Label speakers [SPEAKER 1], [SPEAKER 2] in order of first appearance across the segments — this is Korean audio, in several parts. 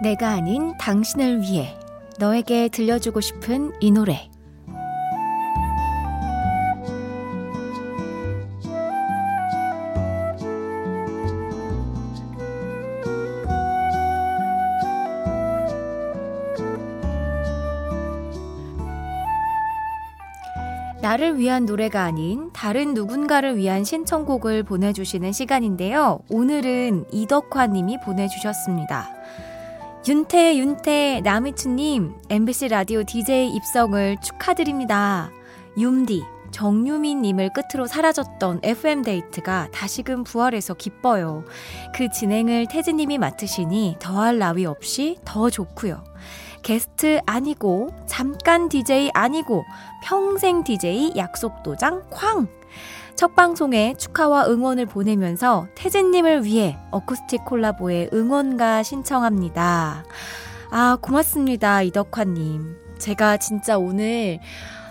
[SPEAKER 1] 내가 아닌 당신을 위해 너에게 들려주고 싶은 이 노래. 나를 위한 노래가 아닌 다른 누군가를 위한 신청곡을 보내주시는 시간인데요. 오늘은 이덕화 님이 보내주셨습니다. 윤태, 윤태, 남이춘님, MBC 라디오 DJ 입성을 축하드립니다. 윰디, 정유미님을 끝으로 사라졌던 FM데이트가 다시금 부활해서 기뻐요. 그 진행을 태진님이 맡으시니 더할 나위 없이 더 좋고요. 게스트 아니고, 잠깐 DJ 아니고, 평생 DJ 약속 도장 쾅! 첫 방송에 축하와 응원을 보내면서 태진님을 위해 어쿠스틱 콜라보의 응원가 신청합니다. 아, 고맙습니다. 이덕화님. 제가 진짜 오늘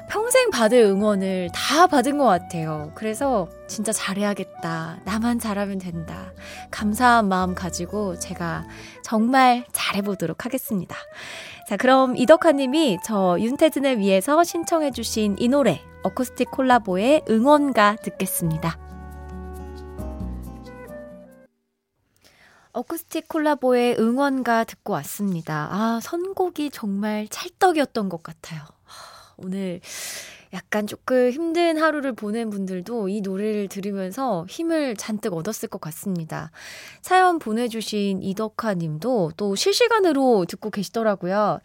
[SPEAKER 1] 평생 받을 응원을 다 받은 것 같아요. 그래서 진짜 잘해야겠다. 나만 잘하면 된다. 감사한 마음 가지고 제가 정말 잘해보도록 하겠습니다. 자, 그럼 이덕화님이 저 윤태진을 위해서 신청해주신 이 노래, 어쿠스틱 콜라보의 응원가 듣겠습니다. 어쿠스틱 콜라보의 응원가 듣고 왔습니다. 아, 선곡이 정말 찰떡이었던 것 같아요. 오늘 약간 조금 힘든 하루를 보낸 분들도 이 노래를 들으면서 힘을 잔뜩 얻었을 것 같습니다. 사연 보내주신 이덕화 님도 또 실시간으로 듣고 계시더라고요.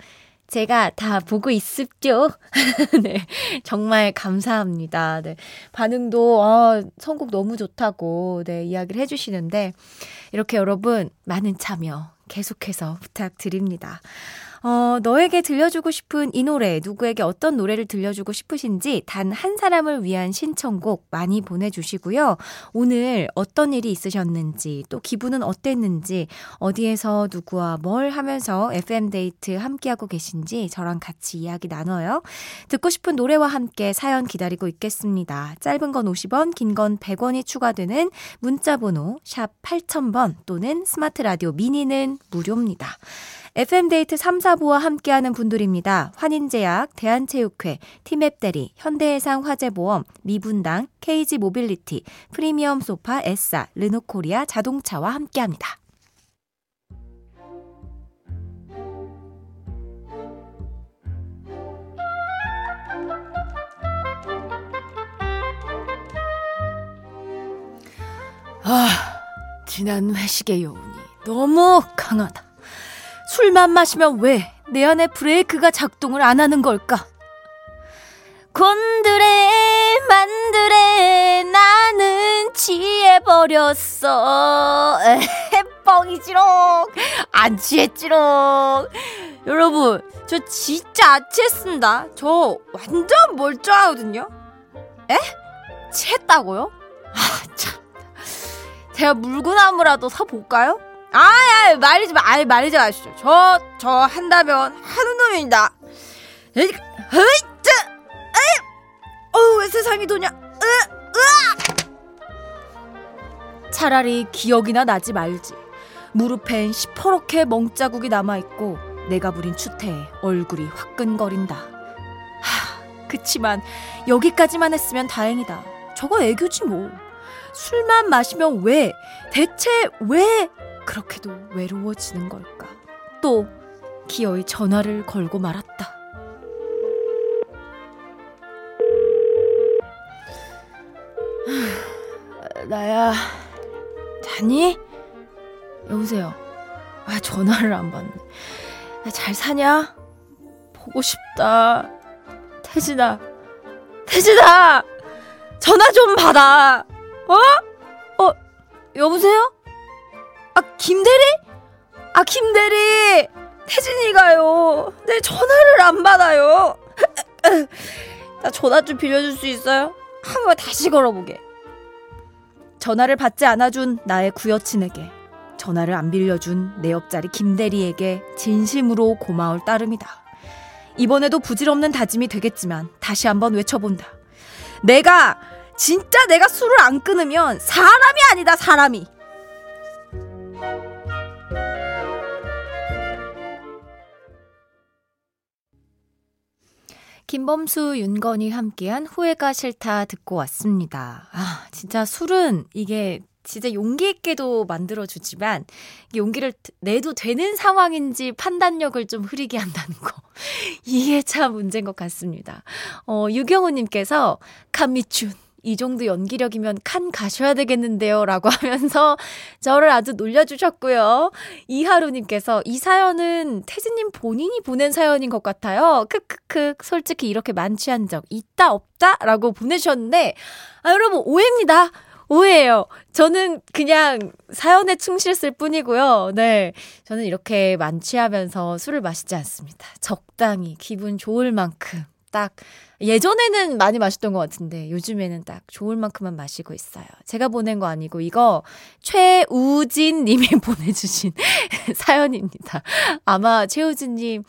[SPEAKER 1] 제가 다 보고 있습죠? 네. 정말 감사합니다. 네. 반응도, 아, 선곡 너무 좋다고, 네, 이야기를 해주시는데, 이렇게 여러분, 많은 참여 계속해서 부탁드립니다. 어, 너에게 들려주고 싶은 이 노래, 누구에게 어떤 노래를 들려주고 싶으신지 단 한 사람을 위한 신청곡 많이 보내주시고요. 오늘 어떤 일이 있으셨는지, 또 기분은 어땠는지, 어디에서 누구와 뭘 하면서 FM데이트 함께하고 계신지 저랑 같이 이야기 나눠요. 듣고 싶은 노래와 함께 사연 기다리고 있겠습니다. 짧은 건 50원, 긴 건 100원이 추가되는 문자번호 샵 8000번 또는 스마트 라디오 미니는 무료입니다. FM데이트 3, 4부와 함께하는 분들입니다. 환인제약, 대한체육회, 티맵대리, 현대해상 화재보험, 미분당, KG 모빌리티, 프리미엄 소파, 에싸, 르노코리아 자동차와 함께합니다. 아, 지난 회식의 여운이 너무 강하다. 술만 마시면 왜 내 안에 브레이크가 작동을 안 하는 걸까? 곤드레 만드레 나는 취해버렸어 뻥이지롱 안 취했지롱 여러분 저 진짜 안 취했습니다 저 완전 멀쩡하거든요 에? 취했다고요? 아참 제가 물구나무라도 사볼까요? 아야 말리지 마, 아이 말리지 마시죠. 저 저 한다면 하는 놈입니다. 헤이트, 에이, 어우 왜 세상이 도냐? 으, 으아! 차라리 기억이나 나지 말지. 무릎엔 시퍼렇게 멍자국이 남아 있고 내가 부린 추태에 얼굴이 화끈거린다. 하, 그치만 여기까지만 했으면 다행이다. 저거 애교지 뭐. 술만 마시면 왜, 대체 왜 그렇게도 외로워지는 걸까? 또 기어이 전화를 걸고 말았다. 나야, 자니? 여보세요. 아, 전화를 안 받네. 잘 사냐? 보고 싶다. 태진아. 태진아! 전화 좀 받아! 어? 어, 여보세요? 아, 김대리? 아, 김대리! 태진이가요. 내 전화를 안 받아요. 나 전화 좀 빌려줄 수 있어요? 한번 다시 걸어보게. 전화를 받지 않아준 나의 구여친에게 전화를 안 빌려준 내 옆자리 김대리에게 진심으로 고마울 따름이다. 이번에도 부질없는 다짐이 되겠지만 다시 한번 외쳐본다. 내가 진짜 내가 술을 안 끊으면 사람이 아니다 사람이. 김범수, 윤건이 함께한 후회가 싫다 듣고 왔습니다. 아, 진짜 술은 이게 진짜 용기 있게도 만들어주지만 용기를 내도 되는 상황인지 판단력을 좀 흐리게 한다는 거. 이게 참 문제인 것 같습니다. 어, 유경우님께서 감미춘. 이 정도 연기력이면 칸 가셔야 되겠는데요. 라고 하면서 저를 아주 놀려주셨고요. 이하루님께서 이 사연은 태진님 본인이 보낸 사연인 것 같아요. 크크크. 솔직히 이렇게 만취한 적 있다, 없다? 라고 보내셨는데, 아, 여러분, 오해입니다. 오해예요. 저는 그냥 사연에 충실했을 뿐이고요. 네. 저는 이렇게 만취하면서 술을 마시지 않습니다. 적당히 기분 좋을 만큼 딱 예전에는 많이 마셨던 것 같은데 요즘에는 딱 좋을 만큼만 마시고 있어요. 제가 보낸 거 아니고 이거 최우진 님이 보내주신 사연입니다. 아마 최우진 님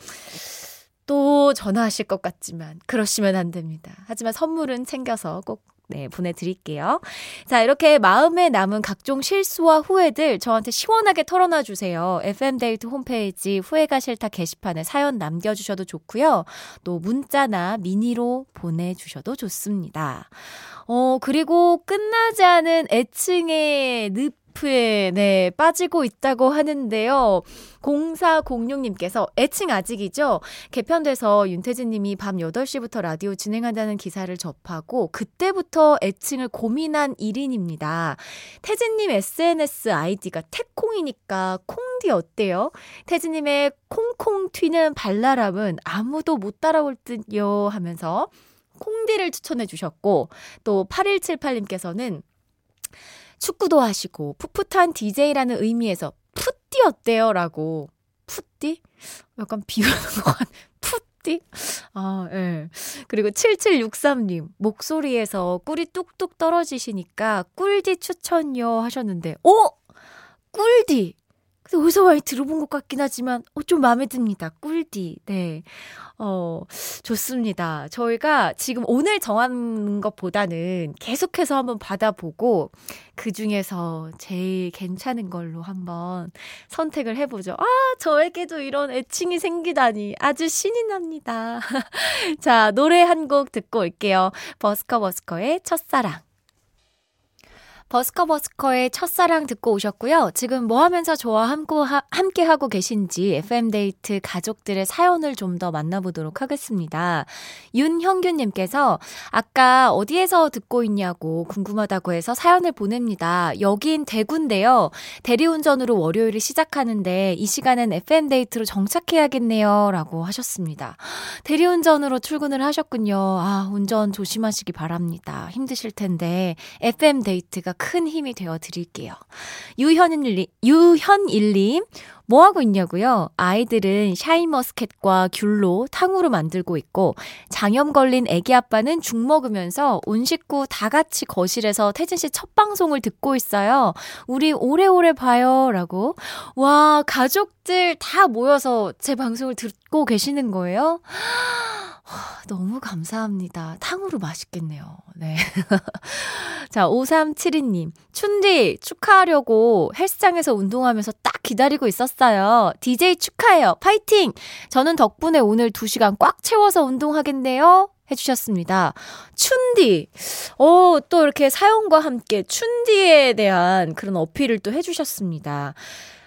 [SPEAKER 1] 또 전화하실 것 같지만 그러시면 안 됩니다. 하지만 선물은 챙겨서 꼭 네, 보내드릴게요. 자, 이렇게 마음에 남은 각종 실수와 후회들 저한테 시원하게 털어놔 주세요. FM데이트 홈페이지 후회가 싫다 게시판에 사연 남겨주셔도 좋고요. 또 문자나 미니로 보내주셔도 좋습니다. 어, 그리고 끝나지 않은 애칭의 늪 에 네, 빠지고 있다고 하는데요. 0406님께서 애칭 아직이죠? 개편돼서 윤태진 님이 밤 8시부터 라디오 진행한다는 기사를 접하고 그때부터 애칭을 고민한 1인입니다. 태진 님 SNS 아이디가 태콩이니까 콩디 어때요? 태진 님의 콩콩 튀는 발랄함은 아무도 못 따라올 듯요 하면서 콩디를 추천해 주셨고 또 8178님께서는 축구도 하시고 풋풋한 DJ라는 의미에서 푸띠 어때요? 라고. 푸띠? 약간 비우는 것 같, 푸띠? 아, 예. 네. 그리고 7763님, 목소리에서 꿀이 뚝뚝 떨어지시니까 꿀디 추천요 하셨는데, 오! 꿀디! 근데 어디서 많이 들어본 것 같긴 하지만, 어, 좀 마음에 듭니다. 꿀디. 네. 어, 좋습니다. 저희가 지금 오늘 정한 것보다는 계속해서 한번 받아보고, 그 중에서 제일 괜찮은 걸로 한번 선택을 해보죠. 아, 저에게도 이런 애칭이 생기다니. 아주 신이 납니다. 자, 노래 한 곡 듣고 올게요. 버스커 버스커의 첫사랑. 버스커버스커의 첫사랑 듣고 오셨고요. 지금 뭐 하면서 저와 함께 하고 계신지 FM데이트 가족들의 사연을 좀 더 만나보도록 하겠습니다. 윤형균님께서 아까 어디에서 듣고 있냐고 궁금하다고 해서 사연을 보냅니다. 여긴 대구인데요. 대리운전으로 월요일을 시작하는데 이 시간엔 FM데이트로 정착해야겠네요. 라고 하셨습니다. 대리운전으로 출근을 하셨군요. 아, 운전 조심하시기 바랍니다. 힘드실 텐데 FM데이트가 큰 힘이 되어 드릴게요. 유현일님, 유현일님, 뭐 하고 있냐고요? 아이들은 샤인머스켓과 귤로 탕후루 만들고 있고 장염 걸린 애기 아빠는 죽 먹으면서 온 식구 다 같이 거실에서 태진 씨 첫 방송을 듣고 있어요. 우리 오래오래 봐요라고. 와, 가족들 다 모여서 제 방송을 듣고 계시는 거예요? 너무 감사합니다. 탕후루 맛있겠네요. 네. 자, 5372님. 춘디 축하하려고 헬스장에서 운동하면서 딱 기다리고 있었어요. DJ 축하해요. 파이팅! 저는 덕분에 오늘 2시간 꽉 채워서 운동하겠네요. 해주셨습니다. 춘디. 어, 또 이렇게 사연과 함께 춘디에 대한 그런 어필을 또 해주셨습니다.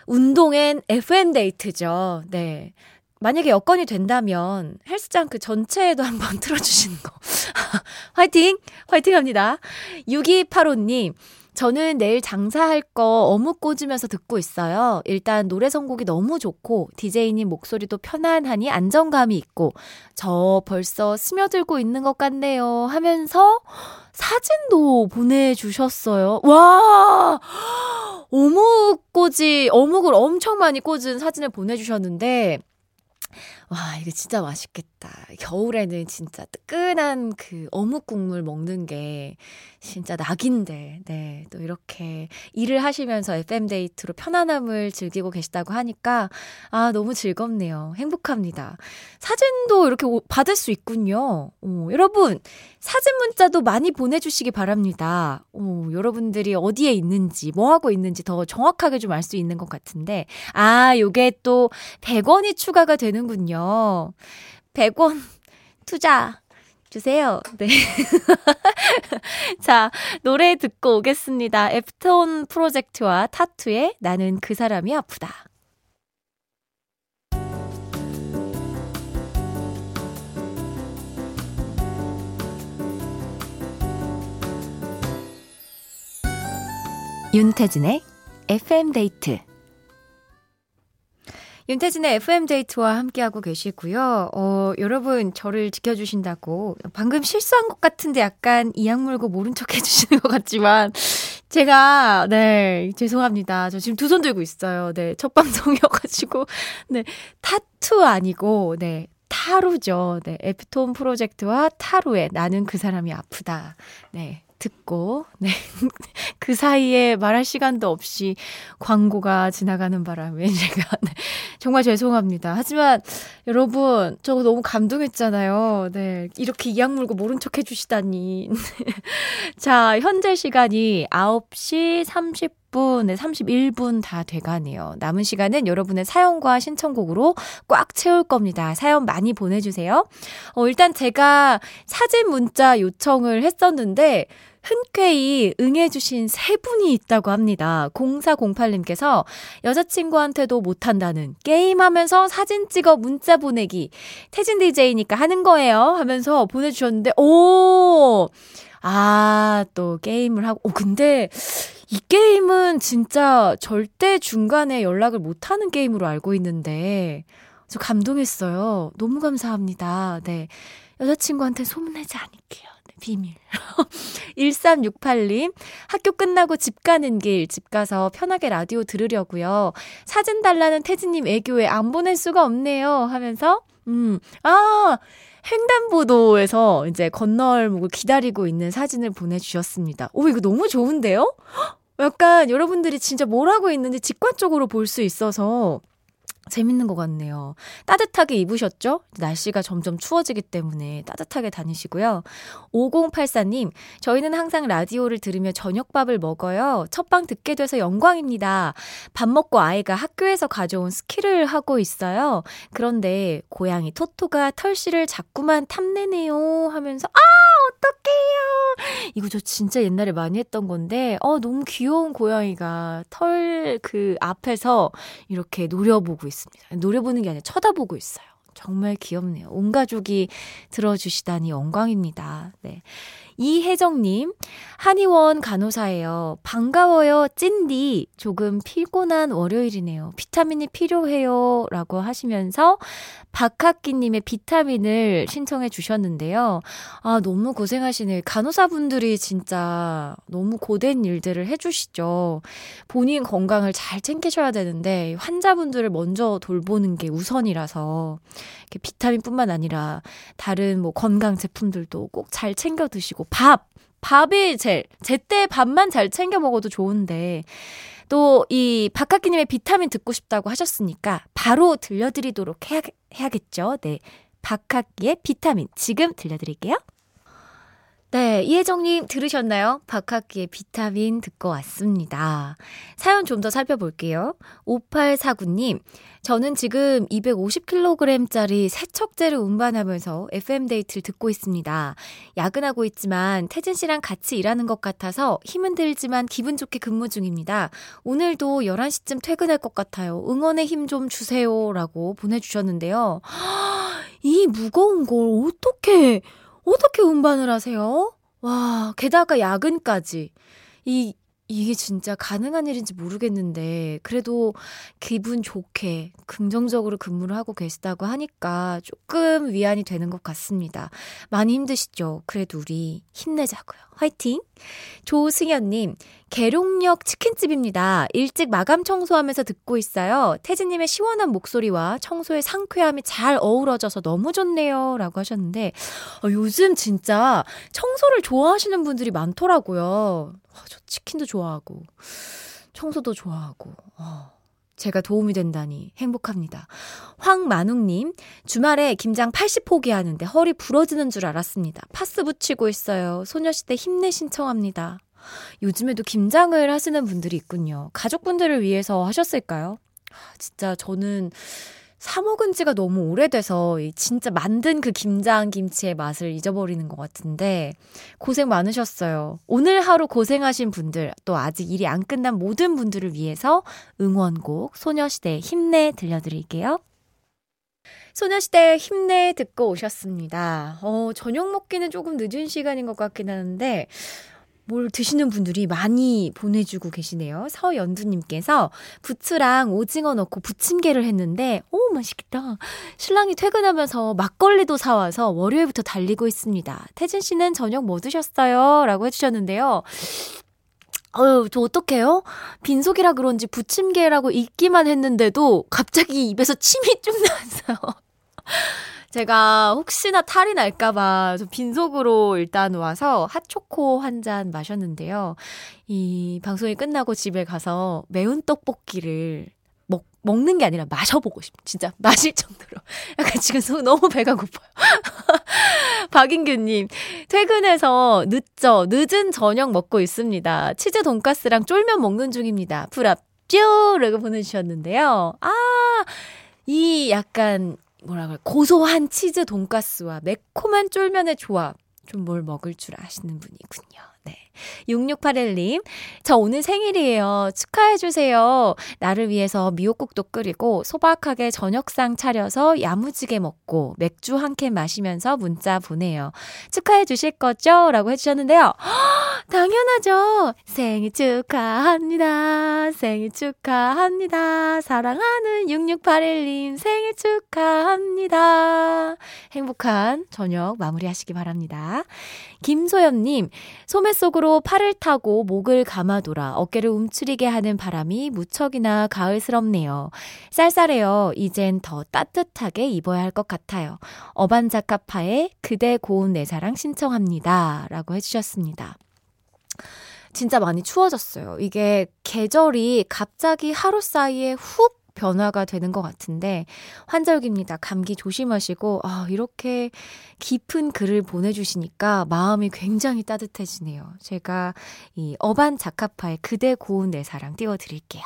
[SPEAKER 1] 운동엔 FM데이트죠. 네. 만약에 여건이 된다면 헬스장 그 전체에도 한번 틀어주시는 거. 화이팅! 화이팅 합니다. 6285님. 저는 내일 장사할 거 어묵 꽂으면서 듣고 있어요. 일단 노래 선곡이 너무 좋고 디제이님 목소리도 편안하니 안정감이 있고 저 벌써 스며들고 있는 것 같네요 하면서 사진도 보내주셨어요. 와! 어묵 꽂이, 어묵을 엄청 많이 꽂은 사진을 보내주셨는데 와, 이거 진짜 맛있겠다. 겨울에는 진짜 뜨끈한 그 어묵 국물 먹는 게 진짜 낙인데, 네. 또 이렇게 일을 하시면서 FM데이트로 편안함을 즐기고 계시다고 하니까, 아, 너무 즐겁네요. 행복합니다. 사진도 이렇게 받을 수 있군요. 오, 여러분, 사진 문자도 많이 보내주시기 바랍니다. 오, 여러분들이 어디에 있는지, 뭐 하고 있는지 더 정확하게 좀 알 수 있는 것 같은데, 아, 요게 또 100원이 추가가 되는군요. 100원 투자 주세요. 네. 자, 노래 듣고 오겠습니다. 애프톤 프로젝트와 타투의 나는 그 사람이 아프다. 윤태진의 FM데이트 윤태진의 FM데이트와 함께하고 계시고요. 어, 여러분, 저를 지켜주신다고 방금 실수한 것 같은데 약간 이악 물고 모른 척 해주시는 것 같지만, 제가, 네, 죄송합니다. 저 지금 두 손 들고 있어요. 네, 첫 방송이어가지고, 네, 타투 아니고, 네, 타루죠. 네, 에프톤 프로젝트와 타루의 나는 그 사람이 아프다. 네, 듣고, 네. 그 사이에 말할 시간도 없이 광고가 지나가는 바람에 제가, 네. 정말 죄송합니다. 하지만 여러분, 저거 너무 감동했잖아요. 네. 이렇게 이악 물고 모른 척 해주시다니. 자, 현재 시간이 9시 30분, 네, 31분 다 돼가네요. 남은 시간은 여러분의 사연과 신청곡으로 꽉 채울 겁니다. 사연 많이 보내주세요. 어, 일단 제가 사진 문자 요청을 했었는데, 흔쾌히 응해주신 세 분이 있다고 합니다. 0408님께서 여자친구한테도 못한다는 게임하면서 사진 찍어 문자 보내기. 태진 DJ니까 하는 거예요. 하면서 보내주셨는데, 오! 아, 또 게임을 하고, 오, 근데 이 게임은 진짜 절대 중간에 연락을 못하는 게임으로 알고 있는데, 저 감동했어요. 너무 감사합니다. 네. 여자친구한테 소문내지 않을게요. 비밀. 1368님, 학교 끝나고 집 가는 길, 집 가서 편하게 라디오 들으려고요. 사진 달라는 태진님 애교에 안 보낼 수가 없네요. 하면서, 음, 아, 횡단보도에서 이제 건널목을 기다리고 있는 사진을 보내주셨습니다. 오, 이거 너무 좋은데요? 약간 여러분들이 진짜 뭘 하고 있는지 직관적으로 볼 수 있어서 재밌는 것 같네요. 따뜻하게 입으셨죠? 날씨가 점점 추워지기 때문에 따뜻하게 다니시고요. 5084님, 저희는 항상 라디오를 들으며 저녁밥을 먹어요. 첫방 듣게 돼서 영광입니다. 밥 먹고 아이가 학교에서 가져온 스키를 하고 있어요. 그런데 고양이 토토가 털씨를 자꾸만 탐내네요 하면서, 아! 어떡해요! 이거 저 진짜 옛날에 많이 했던 건데, 어, 너무 귀여운 고양이가 털 그 앞에서 이렇게 노려보고 있 습니다. 노려보는 게 아니라 쳐다보고 있어요. 정말 귀엽네요. 온 가족이 들어주시다니 영광입니다. 네. 이혜정님, 한의원 간호사예요. 반가워요, 찐디. 조금 피곤한 월요일이네요. 비타민이 필요해요. 라고 하시면서 박학기님의 비타민을 신청해 주셨는데요. 아, 너무 고생하시네. 간호사분들이 진짜 너무 고된 일들을 해주시죠. 본인 건강을 잘 챙기셔야 되는데, 환자분들을 먼저 돌보는 게 우선이라서, 비타민뿐만 아니라 다른 뭐 건강 제품들도 꼭 잘 챙겨 드시고, 밥! 밥이 제일, 제때 밥만 잘 챙겨 먹어도 좋은데, 또 이 박학기님의 비타민 듣고 싶다고 하셨으니까 바로 들려드리도록 해야, 해야겠죠. 네. 박학기의 비타민 지금 들려드릴게요. 네, 이혜정님 들으셨나요? 박학기의 비타민 듣고 왔습니다. 사연 좀 더 살펴볼게요. 5849님, 저는 지금 250kg짜리 세척제를 운반하면서 FM데이트를 듣고 있습니다. 야근하고 있지만 태진 씨랑 같이 일하는 것 같아서 힘은 들지만 기분 좋게 근무 중입니다. 오늘도 11시쯤 퇴근할 것 같아요. 응원의 힘 좀 주세요. 라고 보내주셨는데요. 이 무거운 걸 어떻게, 어떻게 운반을 하세요? 와, 게다가 야근까지. 이, 이게 진짜 가능한 일인지 모르겠는데, 그래도 기분 좋게 긍정적으로 근무를 하고 계시다고 하니까 조금 위안이 되는 것 같습니다. 많이 힘드시죠? 그래도 우리 힘내자고요. 화이팅! 조승현님, 계룡역 치킨집입니다. 일찍 마감 청소하면서 듣고 있어요. 태진님의 시원한 목소리와 청소의 상쾌함이 잘 어우러져서 너무 좋네요. 라고 하셨는데, 어, 요즘 진짜 청소를 좋아하시는 분들이 많더라고요. 어, 저 치킨도 좋아하고, 청소도 좋아하고, 어. 제가 도움이 된다니 행복합니다. 황만웅님, 주말에 김장 80포기 하는데 허리 부러지는 줄 알았습니다. 파스 붙이고 있어요. 소녀시대 힘내 신청합니다. 요즘에도 김장을 하시는 분들이 있군요. 가족분들을 위해서 하셨을까요? 진짜 저는 사 먹은 지가 너무 오래돼서 진짜 만든 그 김장 김치의 맛을 잊어버리는 것 같은데 고생 많으셨어요. 오늘 하루 고생하신 분들 또 아직 일이 안 끝난 모든 분들을 위해서 응원곡 소녀시대 힘내 들려드릴게요. 소녀시대 힘내 듣고 오셨습니다. 어, 저녁 먹기는 조금 늦은 시간인 것 같긴 하는데 뭘 드시는 분들이 많이 보내주고 계시네요. 서연두님께서 부추랑 오징어 넣고 부침개를 했는데, 오, 맛있겠다. 신랑이 퇴근하면서 막걸리도 사와서 월요일부터 달리고 있습니다. 태진 씨는 저녁 뭐 드셨어요? 라고 해주셨는데요. 어유, 저 어떡해요? 빈속이라 그런지 부침개라고 읽기만 했는데도 갑자기 입에서 침이 쭉 나왔어요. 제가 혹시나 탈이 날까봐 빈속으로 일단 와서 핫초코 한 잔 마셨는데요. 이 방송이 끝나고 집에 가서 매운 떡볶이를 먹, 먹는 게 아니라 마셔보고 싶, 진짜 마실 정도로. 약간 지금 속 너무 배가 고파요. 박인규님, 퇴근해서 늦죠. 늦은 저녁 먹고 있습니다. 치즈 돈가스랑 쫄면 먹는 중입니다. 불합죠? 라고 보내주셨는데요. 아, 이 약간 뭐라 그래 고소한 치즈 돈가스와 매콤한 쫄면의 조합 좀 뭘 먹을 줄 아시는 분이군요. 네. 6681님, 저 오늘 생일이에요. 축하해주세요. 나를 위해서 미역국도 끓이고 소박하게 저녁상 차려서 야무지게 먹고 맥주 한 캔 마시면서 문자 보내요. 축하해주실 거죠? 라고 해주셨는데요. 당연하죠. 생일 축하합니다. 생일 축하합니다. 사랑하는 6681님 생일 축하합니다. 행복한 저녁 마무리하시기 바랍니다. 김소연님, 소매 속으로 팔을 타고 목을 감아돌아 어깨를 움츠리게 하는 바람이 무척이나 가을스럽네요. 쌀쌀해요. 이젠 더 따뜻하게 입어야 할 것 같아요. 어반자카파의 그대 고운 내 사랑 신청합니다. 라고 해주셨습니다. 진짜 많이 추워졌어요. 이게 계절이 갑자기 하루 사이에 훅 변화가 되는 것 같은데 환절기입니다. 감기 조심하시고 아 이렇게 깊은 글을 보내주시니까 마음이 굉장히 따뜻해지네요. 제가 이 어반 자카파의 그대 고운 내 사랑 띄워드릴게요.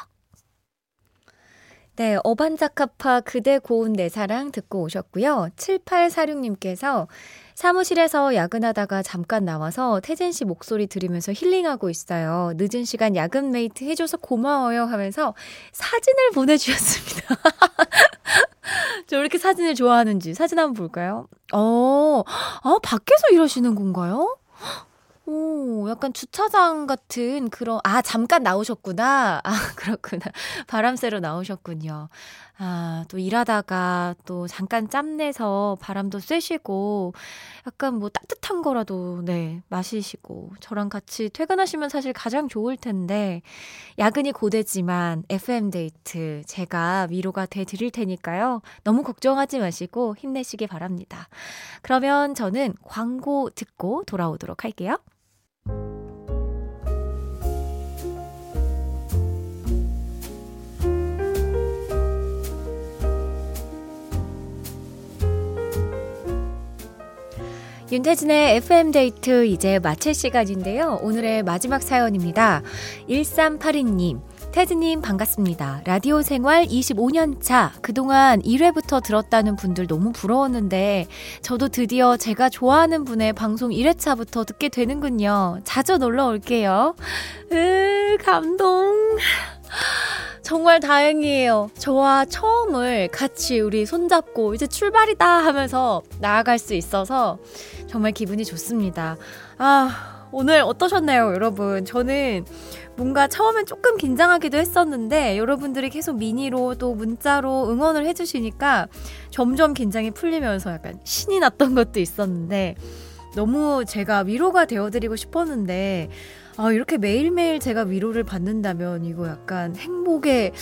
[SPEAKER 1] 네, 어반자카파 그대 고운 내 사랑 듣고 오셨고요. 7846님께서 사무실에서 야근하다가 잠깐 나와서 태진 씨 목소리 들으면서 힐링하고 있어요. 늦은 시간 야근 mate 해줘서 고마워요 하면서 사진을 보내주셨습니다. 저왜 이렇게 사진을 좋아하는지 사진 한번 볼까요? 어, 아, 밖에서 일하시는 건가요? 오, 약간 주차장 같은 그런, 아, 잠깐 나오셨구나. 아, 그렇구나. 바람 쐬러 나오셨군요. 아, 또 일하다가 또 잠깐 짬내서 바람도 쐬시고, 약간 뭐 따뜻한 거라도, 네, 마시시고, 저랑 같이 퇴근하시면 사실 가장 좋을 텐데, 야근이 고되지만 FM데이트 제가 위로가 돼 드릴 테니까요. 너무 걱정하지 마시고 힘내시기 바랍니다. 그러면 저는 광고 듣고 돌아오도록 할게요. 윤태진의 FM데이트 이제 마칠 시간인데요. 오늘의 마지막 사연입니다. 1382님. 테드님 반갑습니다. 라디오 생활 25년 차. 그동안 1회부터 들었다는 분들 너무 부러웠는데, 저도 드디어 제가 좋아하는 분의 방송 1회차부터 듣게 되는군요. 자주 놀러 올게요. 으, 감동. 정말 다행이에요. 저와 처음을 같이 우리 손잡고 이제 출발이다 하면서 나아갈 수 있어서 정말 기분이 좋습니다. 아, 오늘 어떠셨나요, 여러분? 저는 뭔가 처음엔 조금 긴장하기도 했었는데 여러분들이 계속 미니로 또 문자로 응원을 해주시니까 점점 긴장이 풀리면서 약간 신이 났던 것도 있었는데 너무 제가 위로가 되어드리고 싶었는데 아, 이렇게 매일매일 제가 위로를 받는다면 이거 약간 행복에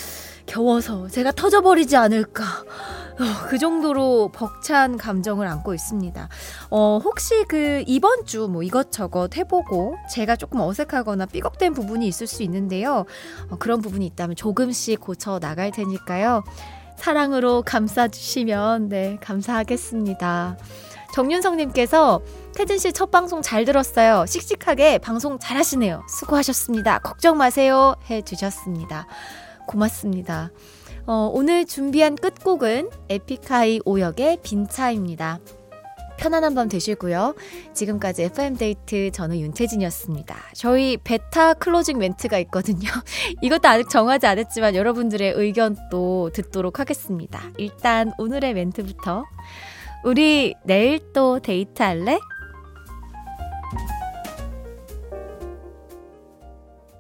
[SPEAKER 1] 겨워서 제가 터져버리지 않을까. 어, 그 정도로 벅찬 감정을 안고 있습니다. 어, 혹시 그 이번 주 뭐 이것저것 해보고 제가 조금 어색하거나 삐걱된 부분이 있을 수 있는데요. 어, 그런 부분이 있다면 조금씩 고쳐 나갈 테니까요. 사랑으로 감싸주시면 네, 감사하겠습니다. 정윤성님께서 태진 씨 첫 방송 잘 들었어요. 씩씩하게 방송 잘하시네요. 수고하셨습니다. 걱정 마세요. 해 주셨습니다. 고맙습니다. 어, 오늘 준비한 끝곡은 에픽하이 오역의 빈차입니다. 편안한 밤 되시고요. 지금까지 FM데이트 저는 윤태진이었습니다. 저희 beta closing 멘트가 있거든요. 이것도 아직 정하지 않았지만 여러분들의 의견 또 듣도록 하겠습니다. 일단 오늘의 멘트부터 우리 내일 또 데이트할래?